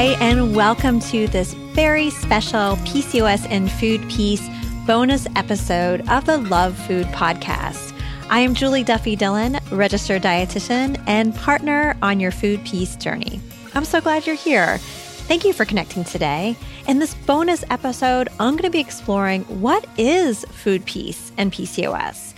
Hi, and welcome to this very special PCOS and Food Peace bonus episode of the Love Food Podcast. I am Julie Duffy Dillon, registered dietitian and partner on your food peace journey. I'm so glad you're here. Thank you for connecting today. In this bonus episode, I'm going to be exploring what is food peace and PCOS.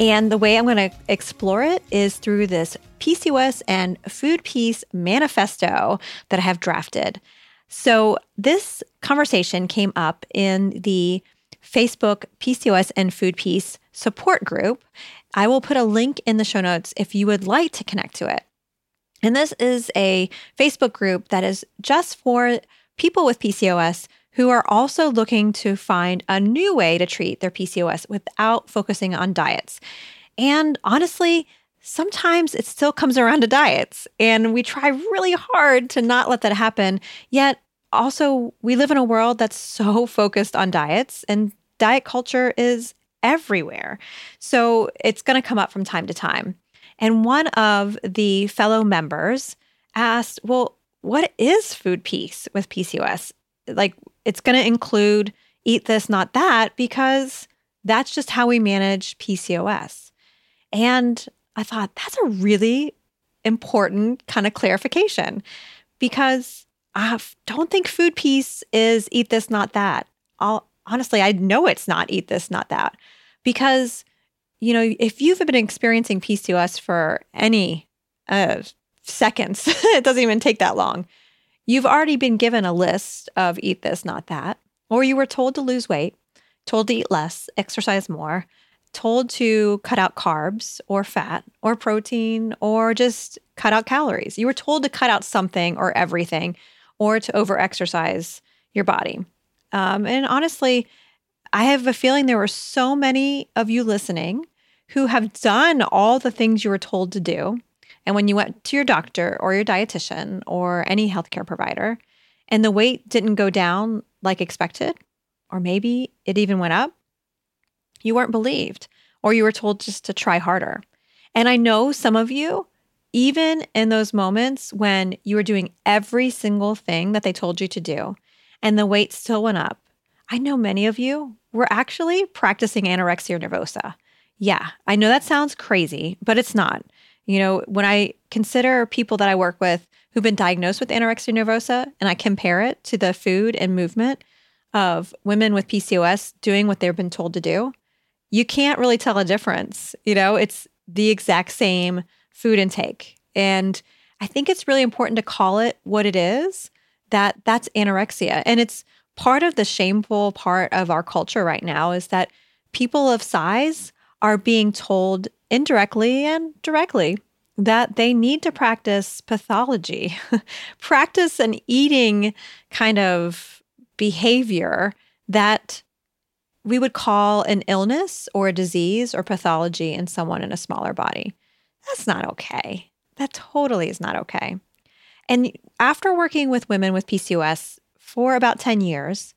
And the way I'm going to explore it is through this PCOS and Food Peace manifesto that I have drafted. So, this conversation came up in the Facebook PCOS and Food Peace support group. I will put a link in the show notes if you would like to connect to it. And this is a Facebook group that is just for people with PCOS who are also looking to find a new way to treat their PCOS without focusing on diets. And honestly, sometimes it still comes around to diets. And we try really hard to not let that happen. Yet, also, we live in a world that's so focused on diets, and diet culture is everywhere. So it's going to come up from time to time. And one of the fellow members asked, Well, what is food peace with PCOS? Like, it's going to include eat this, not that, because that's just how we manage PCOS. And I thought that's a really important kind of clarification because I don't think food peace is eat this, not that. I'll, honestly, I know it's not eat this, not that. Because, you know, if you've been experiencing PCOS for any uh, seconds, it doesn't even take that long, you've already been given a list of eat this, not that. Or you were told to lose weight, told to eat less, exercise more, told to cut out carbs or fat or protein or just cut out calories. You were told to cut out something or everything or to over exercise your body. Um, and honestly, I have a feeling there were so many of you listening who have done all the things you were told to do. And when you went to your doctor or your dietitian or any healthcare provider, and the weight didn't go down like expected, or maybe it even went up, you weren't believed, or you were told just to try harder. And I know some of you, even in those moments when you were doing every single thing that they told you to do, and the weight still went up, I know many of you were actually practicing anorexia nervosa. Yeah, I know that sounds crazy, but it's not. You know, when I consider people that I work with who've been diagnosed with anorexia nervosa and I compare it to the food and movement of women with PCOS doing what they've been told to do, you can't really tell a difference. You know, it's the exact same food intake. And I think it's really important to call it what it is that that's anorexia. And it's part of the shameful part of our culture right now is that people of size are being told indirectly and directly that they need to practice pathology, practice an eating kind of behavior that we would call an illness or a disease or pathology in someone in a smaller body. That's not okay. That totally is not okay. And after working with women with PCOS for about 10 years,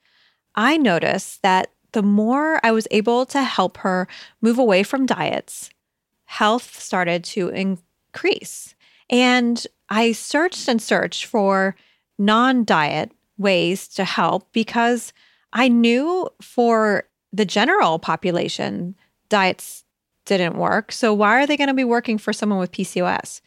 I noticed that the more I was able to help her move away from diets, health started to increase. And I searched and searched for non diet ways to help because I knew for the general population, diets didn't work. So why are they going to be working for someone with PCOS?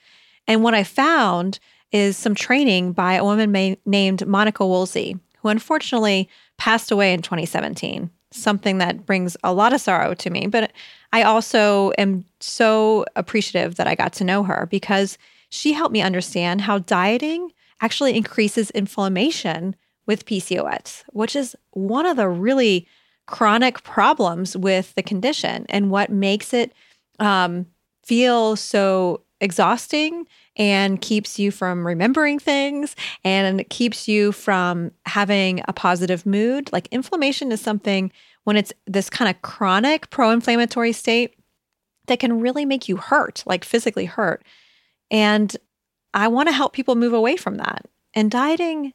And what I found is some training by a woman named Monika Woolsey, who unfortunately passed away in 2017. Something that brings a lot of sorrow to me, but I also am so appreciative that I got to know her because she helped me understand how dieting actually increases inflammation with PCOS, which is one of the really chronic problems with the condition and what makes it um, feel so exhausting and keeps you from remembering things and keeps you from having a positive mood. Like inflammation is something when it's this kind of chronic pro inflammatory state that can really make you hurt, like physically hurt. And I want to help people move away from that. And dieting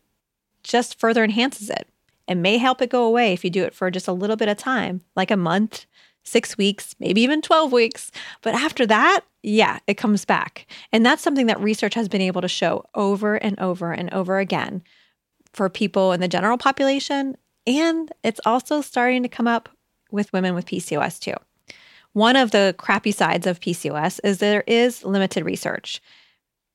just further enhances it. It may help it go away if you do it for just a little bit of time, like a month, six weeks, maybe even 12 weeks. But after that, yeah, it comes back. And that's something that research has been able to show over and over and over again for people in the general population. And it's also starting to come up with women with PCOS too. One of the crappy sides of PCOS is there is limited research.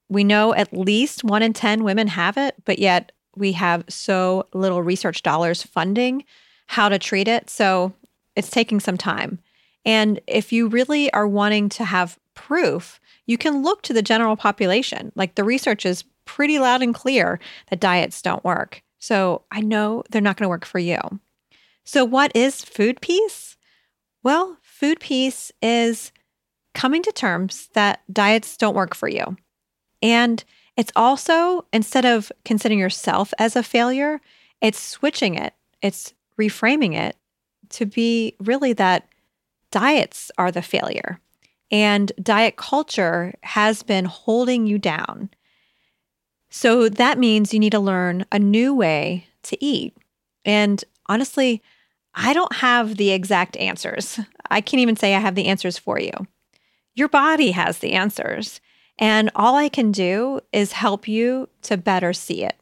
We know at least one in 10 women have it, but yet we have so little research dollars funding how to treat it. So it's taking some time. And if you really are wanting to have proof, you can look to the general population. Like the research is pretty loud and clear that diets don't work. So I know they're not going to work for you. So, what is food peace? Well, food peace is coming to terms that diets don't work for you. And it's also, instead of considering yourself as a failure, it's switching it, it's reframing it to be really that diets are the failure. And diet culture has been holding you down. So that means you need to learn a new way to eat. And honestly, I don't have the exact answers. I can't even say I have the answers for you. Your body has the answers. And all I can do is help you to better see it.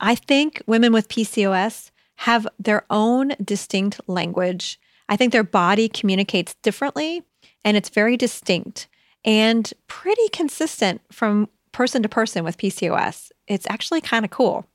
I think women with PCOS have their own distinct language. I think their body communicates differently and it's very distinct and pretty consistent from person to person with PCOS. It's actually kind of cool.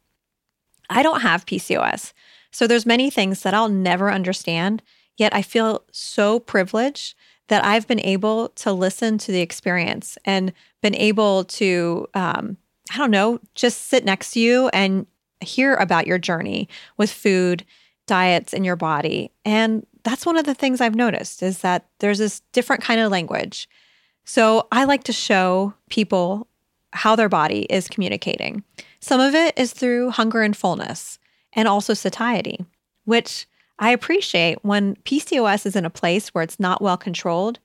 I don't have PCOS. So there's many things that I'll never understand, yet I feel so privileged that I've been able to listen to the experience and been able to um, I don't know, just sit next to you and hear about your journey with food, diets, and your body. And that's one of the things I've noticed is that there's this different kind of language. So I like to show people how their body is communicating. Some of it is through hunger and fullness and also satiety, which I appreciate when PCOS is in a place where it's not well controlled.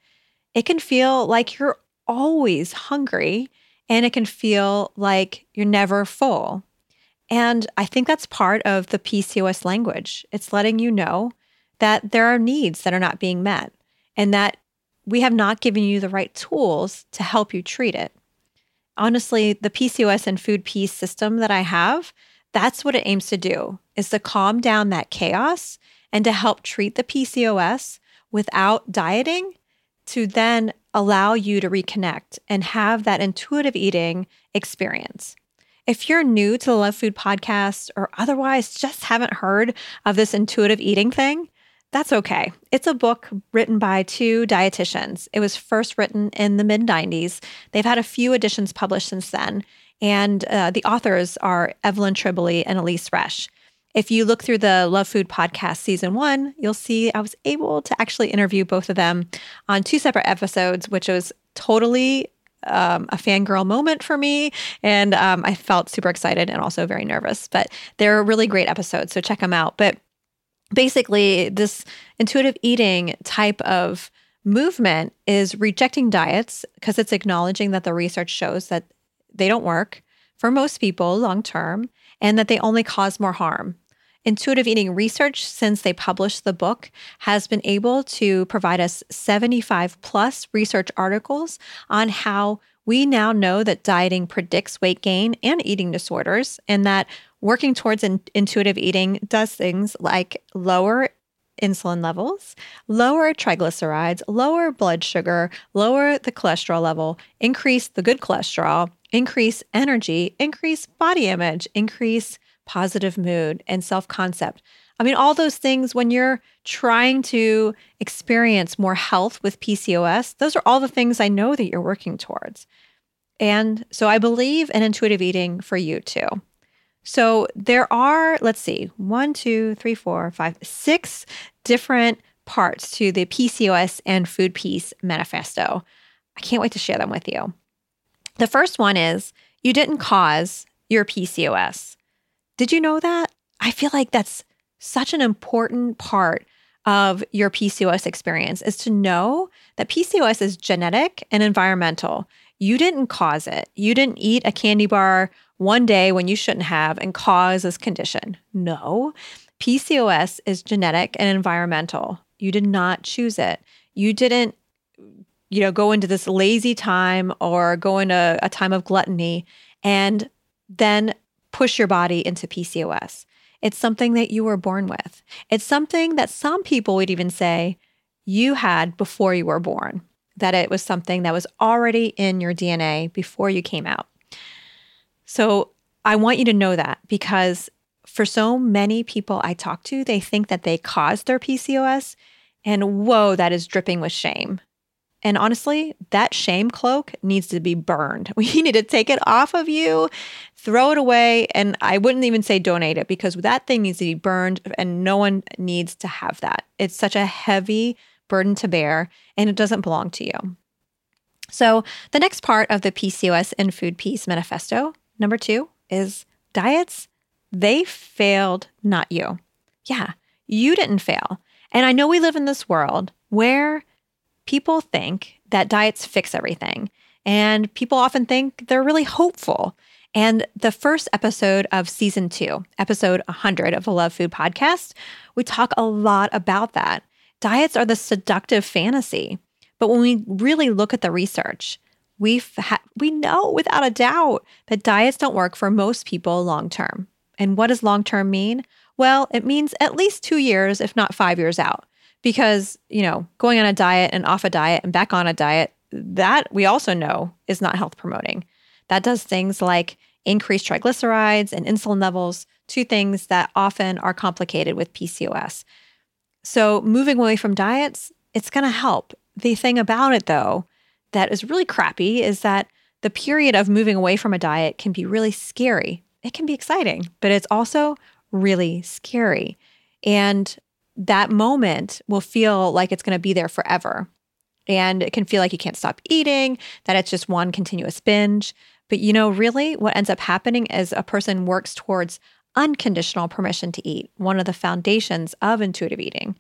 It can feel like you're always hungry and it can feel like you're never full. And I think that's part of the PCOS language. It's letting you know that there are needs that are not being met and that we have not given you the right tools to help you treat it. Honestly, the PCOS and food peace system that I have, that's what it aims to do is to calm down that chaos and to help treat the PCOS without dieting to then allow you to reconnect and have that intuitive eating experience. If you're new to the Love Food podcast or otherwise just haven't heard of this intuitive eating thing, that's okay. It's a book written by two dietitians. It was first written in the mid 90s. They've had a few editions published since then. And uh, the authors are Evelyn Tribole and Elise Resch. If you look through the Love Food podcast season one, you'll see I was able to actually interview both of them on two separate episodes, which was totally um, a fangirl moment for me. And um, I felt super excited and also very nervous. But they're a really great episodes. So check them out. But basically, this intuitive eating type of movement is rejecting diets because it's acknowledging that the research shows that they don't work for most people long term and that they only cause more harm. Intuitive eating research, since they published the book, has been able to provide us 75 plus research articles on how we now know that dieting predicts weight gain and eating disorders, and that working towards in- intuitive eating does things like lower insulin levels, lower triglycerides, lower blood sugar, lower the cholesterol level, increase the good cholesterol, increase energy, increase body image, increase positive mood and self concept. I mean, all those things when you're trying to experience more health with PCOS, those are all the things I know that you're working towards. And so I believe in intuitive eating for you too. So there are, let's see, one, two, three, four, five, six different parts to the PCOS and Food Peace Manifesto. I can't wait to share them with you. The first one is you didn't cause your PCOS. Did you know that? I feel like that's such an important part of your PCOS experience is to know that PCOS is genetic and environmental. You didn't cause it. You didn't eat a candy bar one day when you shouldn't have and cause this condition. No, PCOS is genetic and environmental. You did not choose it. You didn't, you know, go into this lazy time or go into a time of gluttony and then push your body into PCOS. It's something that you were born with. It's something that some people would even say you had before you were born, that it was something that was already in your DNA before you came out. So I want you to know that because for so many people I talk to, they think that they caused their PCOS, and whoa, that is dripping with shame. And honestly, that shame cloak needs to be burned. We need to take it off of you, throw it away. And I wouldn't even say donate it because that thing needs to be burned and no one needs to have that. It's such a heavy burden to bear and it doesn't belong to you. So, the next part of the PCOS and Food Peace Manifesto, number two, is diets. They failed, not you. Yeah, you didn't fail. And I know we live in this world where people think that diets fix everything. And people often think they're really hopeful. And the first episode of season two, episode 100 of the Love Food podcast, we talk a lot about that. Diets are the seductive fantasy. But when we really look at the research, we ha- we know without a doubt that diets don't work for most people long term. And what does long term mean? Well, it means at least 2 years if not 5 years out because, you know, going on a diet and off a diet and back on a diet, that we also know is not health promoting. That does things like increase triglycerides and insulin levels, two things that often are complicated with PCOS. So, moving away from diets, it's going to help. The thing about it, though, that is really crappy is that the period of moving away from a diet can be really scary. It can be exciting, but it's also really scary. And that moment will feel like it's going to be there forever. And it can feel like you can't stop eating, that it's just one continuous binge. But you know, really, what ends up happening is a person works towards unconditional permission to eat, one of the foundations of intuitive eating.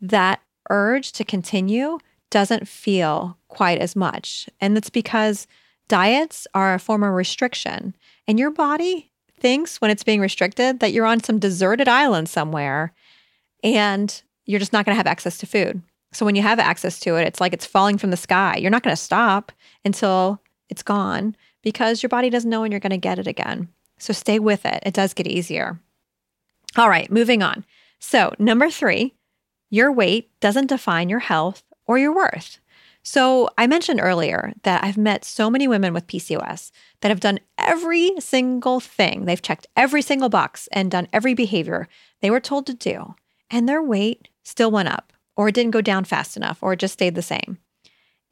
That urge to continue doesn't feel quite as much. And that's because diets are a form of restriction. And your body thinks when it's being restricted that you're on some deserted island somewhere and you're just not going to have access to food. So when you have access to it, it's like it's falling from the sky. You're not going to stop until it's gone because your body doesn't know when you're going to get it again. So stay with it. It does get easier. All right, moving on. So, number three, your weight doesn't define your health or your worth. So, I mentioned earlier that I've met so many women with PCOS that have done every single thing. They've checked every single box and done every behavior they were told to do and their weight still went up, or it didn't go down fast enough, or it just stayed the same.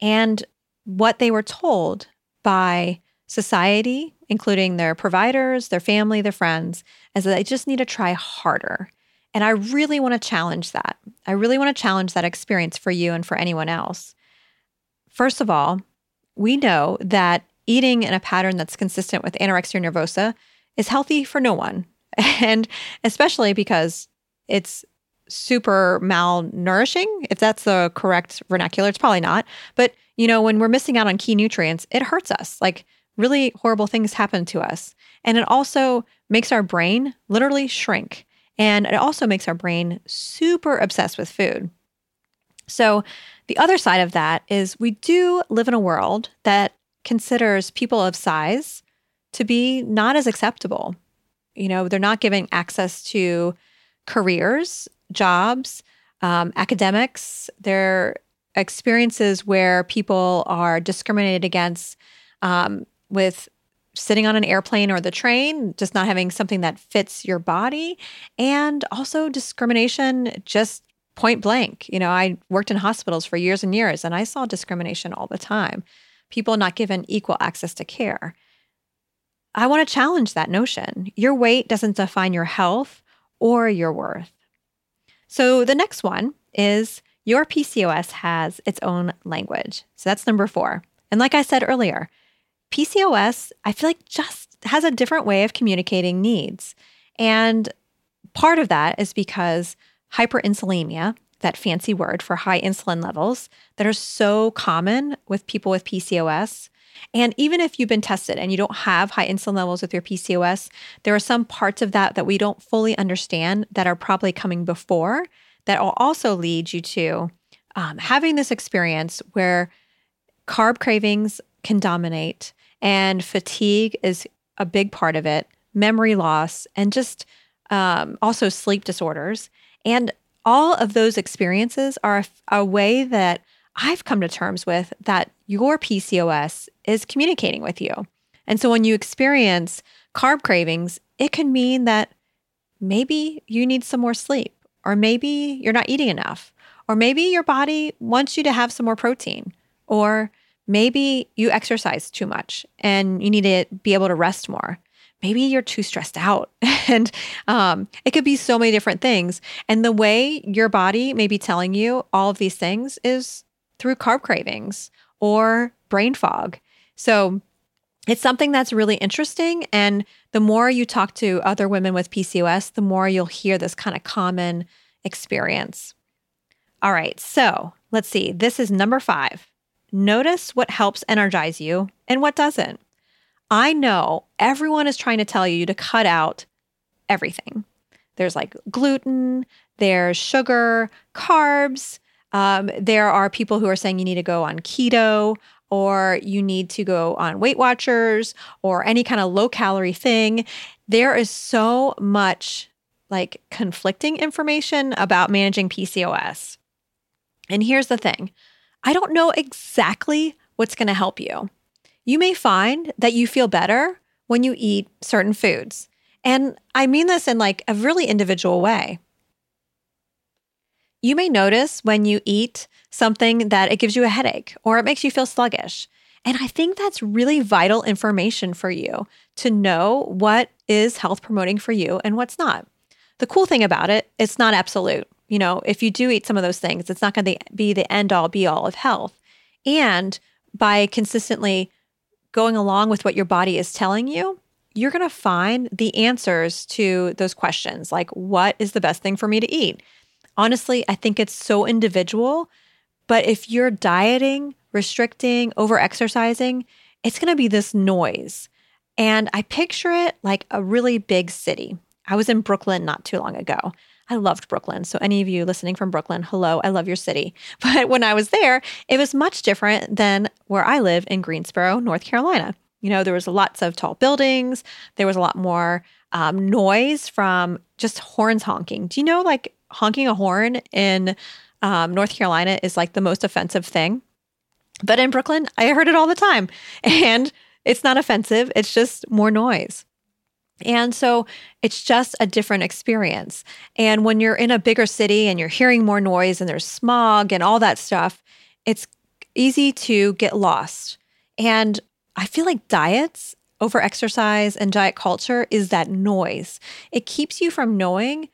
And what they were told by society, including their providers, their family, their friends, is that they just need to try harder. And I really want to challenge that. I really want to challenge that experience for you and for anyone else. First of all, we know that eating in a pattern that's consistent with anorexia nervosa is healthy for no one. And especially because it's super malnourishing, if that's the correct vernacular. It's probably not. But, you know, when we're missing out on key nutrients, it hurts us. Like really horrible things happen to us. And it also makes our brain literally shrink. And it also makes our brain super obsessed with food. So, the other side of that is we do live in a world that considers people of size to be not as acceptable. You know, they're not giving access to careers jobs, um, academics, their experiences where people are discriminated against, um, with sitting on an airplane or the train, just not having something that fits your body, and also discrimination just point blank. You know, I worked in hospitals for years and years, and I saw discrimination all the time. People not given equal access to care. I want to challenge that notion. Your weight doesn't define your health or your worth. So the next one is your PCOS has its own language. So that's number four. And like I said earlier, PCOS, I feel like just has a different way of communicating needs. And part of that is because hyperinsulinemia, that fancy word for high insulin levels that are so common with people with PCOS. And even if you've been tested and you don't have high insulin levels with your PCOS, there are some parts of that that we don't fully understand that are probably coming before that will also lead you to um, having this experience where carb cravings can dominate and fatigue is a big part of it, memory loss, and just um, also sleep disorders. And all of those experiences are a, a way that I've come to terms with that your PCOS is communicating with you. And so when you experience carb cravings, it can mean that maybe you need some more sleep, or maybe you're not eating enough, or maybe your body wants you to have some more protein, or maybe you exercise too much and you need to be able to rest more maybe you're too stressed out and um, it could be so many different things and the way your body may be telling you all of these things is through carb cravings or brain fog. So it's something that's really interesting. And the more you talk to other women with pcos the more you'll hear this kind of common experience. All right so let's see. This is number five. Notice what helps energize you and what doesn't. I know everyone is trying to tell you to cut out everything. There's like gluten, there's sugar, carbs. Um, there are people who are saying you need to go on keto or you need to go on Weight Watchers or any kind of low calorie thing. There is so much like conflicting information about managing PCOS. And here's the thing I don't know exactly what's going to help you you may find that you feel better when you eat certain foods. And I mean this in like a really individual way. You may notice when you eat something that it gives you a headache or it makes you feel sluggish. And I think that's really vital information for you to know what is health promoting for you and what's not. The cool thing about it, it's not absolute. You know, if you do eat some of those things, it's not going to be the end all be all of health. And by consistently going along with what your body is telling you, you're going to find the answers to those questions like, what is the best thing for me to eat? Honestly, I think it's so individual. But if you're dieting, restricting, over exercising, it's going to be this noise. And I picture it like a really big city. I was in Brooklyn not too long ago. I loved Brooklyn. So, any of you listening from Brooklyn, hello, I love your city. But when I was there, it was much different than where I live in Greensboro, North Carolina. You know, there was lots of tall buildings, there was a lot more um, noise from just horns honking. Do you know, like, honking a horn in um, North Carolina is like the most offensive thing? But in Brooklyn, I heard it all the time. And it's not offensive, it's just more noise. And so it's just a different experience. And when you're in a bigger city and you're hearing more noise and there's smog and all that stuff, it's easy to get lost. And I feel like diets, over exercise, and diet culture is that noise. It keeps you from knowing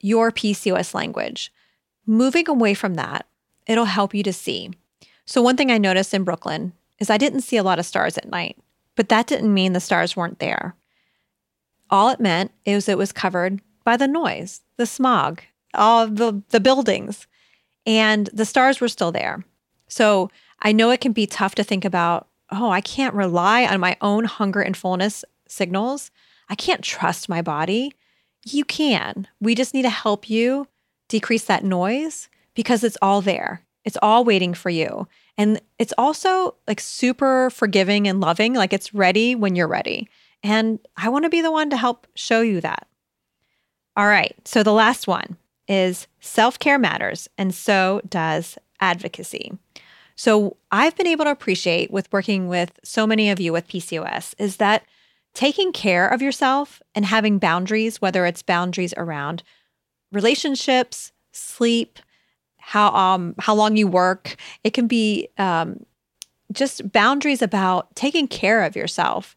your PCOS language. Moving away from that, it'll help you to see. So, one thing I noticed in Brooklyn is I didn't see a lot of stars at night, but that didn't mean the stars weren't there. All it meant is it was covered by the noise, the smog, all the, the buildings, and the stars were still there. So I know it can be tough to think about, oh, I can't rely on my own hunger and fullness signals. I can't trust my body. You can. We just need to help you decrease that noise because it's all there. It's all waiting for you. And it's also like super forgiving and loving. Like it's ready when you're ready. And I want to be the one to help show you that. All right. So the last one is self care matters, and so does advocacy. So I've been able to appreciate with working with so many of you with PCOS is that taking care of yourself and having boundaries, whether it's boundaries around relationships, sleep, how um how long you work, it can be um, just boundaries about taking care of yourself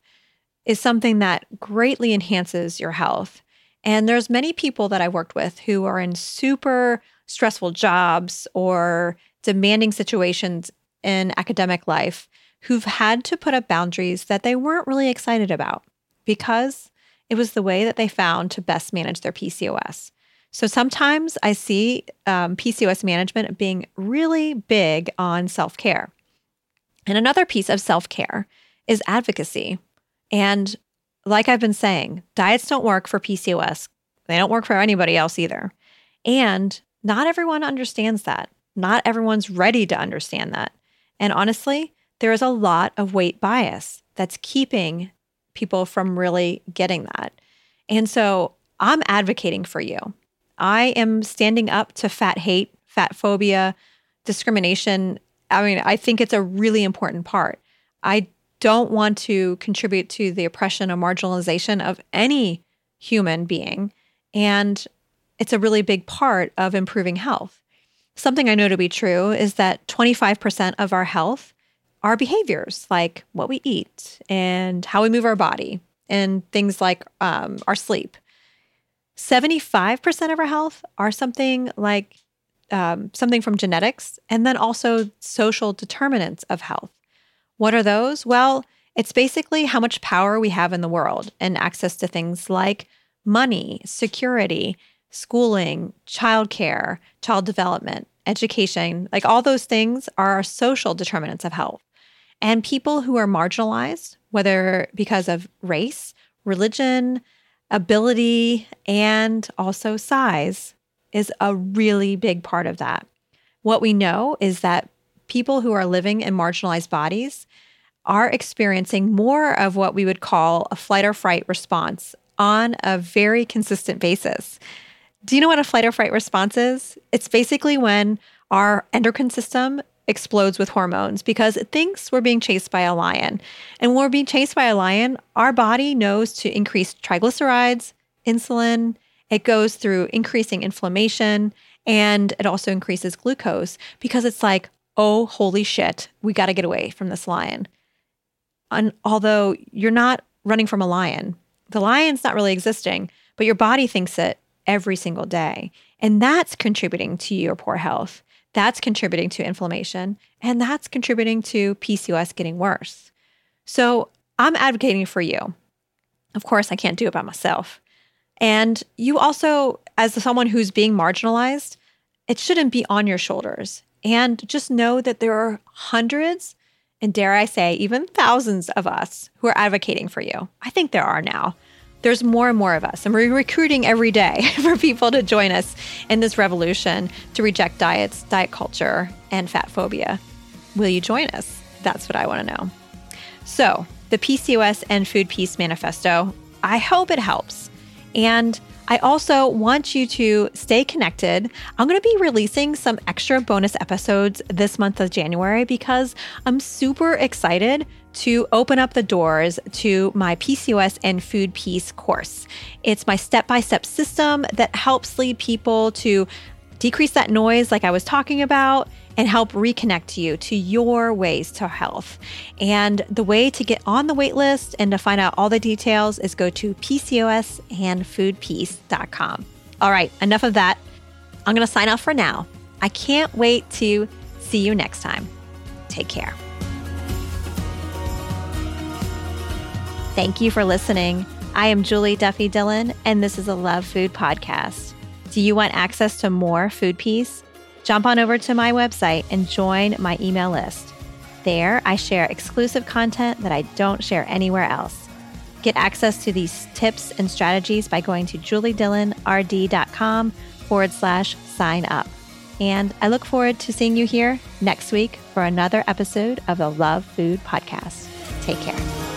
is something that greatly enhances your health. And there's many people that I worked with who are in super stressful jobs or demanding situations in academic life who've had to put up boundaries that they weren't really excited about because it was the way that they found to best manage their PCOS. So sometimes I see um, PCOS management being really big on self care. And another piece of self care is advocacy. And like I've been saying, diets don't work for PCOS, they don't work for anybody else either. And not everyone understands that. Not everyone's ready to understand that. And honestly, there is a lot of weight bias that's keeping people from really getting that. And so I'm advocating for you. I am standing up to fat hate, fat phobia, discrimination. I mean, I think it's a really important part. I don't want to contribute to the oppression or marginalization of any human being. And it's a really big part of improving health. Something I know to be true is that 25% of our health are behaviors like what we eat and how we move our body and things like um, our sleep. 75% of our health are something like um, something from genetics and then also social determinants of health. What are those? Well, it's basically how much power we have in the world and access to things like money, security, schooling, childcare, child development, education, like all those things are social determinants of health. And people who are marginalized, whether because of race, religion, ability, and also size, is a really big part of that. What we know is that people who are living in marginalized bodies are experiencing more of what we would call a flight or fright response on a very consistent basis. Do you know what a flight or fright response is? It's basically when our endocrine system explodes with hormones because it thinks we're being chased by a lion. And when we're being chased by a lion, our body knows to increase triglycerides, insulin, it goes through increasing inflammation, and it also increases glucose because it's like, oh, holy shit, we got to get away from this lion. And although you're not running from a lion, the lion's not really existing, but your body thinks it every single day. And that's contributing to your poor health. That's contributing to inflammation. And that's contributing to PCOS getting worse. So I'm advocating for you. Of course, I can't do it by myself. And you also, as someone who's being marginalized, it shouldn't be on your shoulders. And just know that there are hundreds, and dare I say, even thousands of us who are advocating for you. I think there are now there's more and more of us, and we're recruiting every day for people to join us in this revolution to reject diets, diet culture, and fat phobia. Will you join us? That's what I want to know. So, the PCOS and Food Peace Manifesto, I hope it helps. And I also want you to stay connected. I'm going to be releasing some extra bonus episodes this month of January because I'm super excited to open up the doors to my PCOS and food peace course. It's my step by step system that helps lead people to decrease that noise, like I was talking about, and help reconnect you to your ways to health. And the way to get on the wait list and to find out all the details is go to PCOSandfoodpeace.com. All right, enough of that. I'm going to sign off for now. I can't wait to see you next time. Take care. Thank you for listening. I am Julie Duffy Dillon, and this is a Love Food Podcast. Do you want access to more food peace? Jump on over to my website and join my email list. There, I share exclusive content that I don't share anywhere else. Get access to these tips and strategies by going to juliedillonrd.com forward slash sign up. And I look forward to seeing you here next week for another episode of the Love Food Podcast. Take care.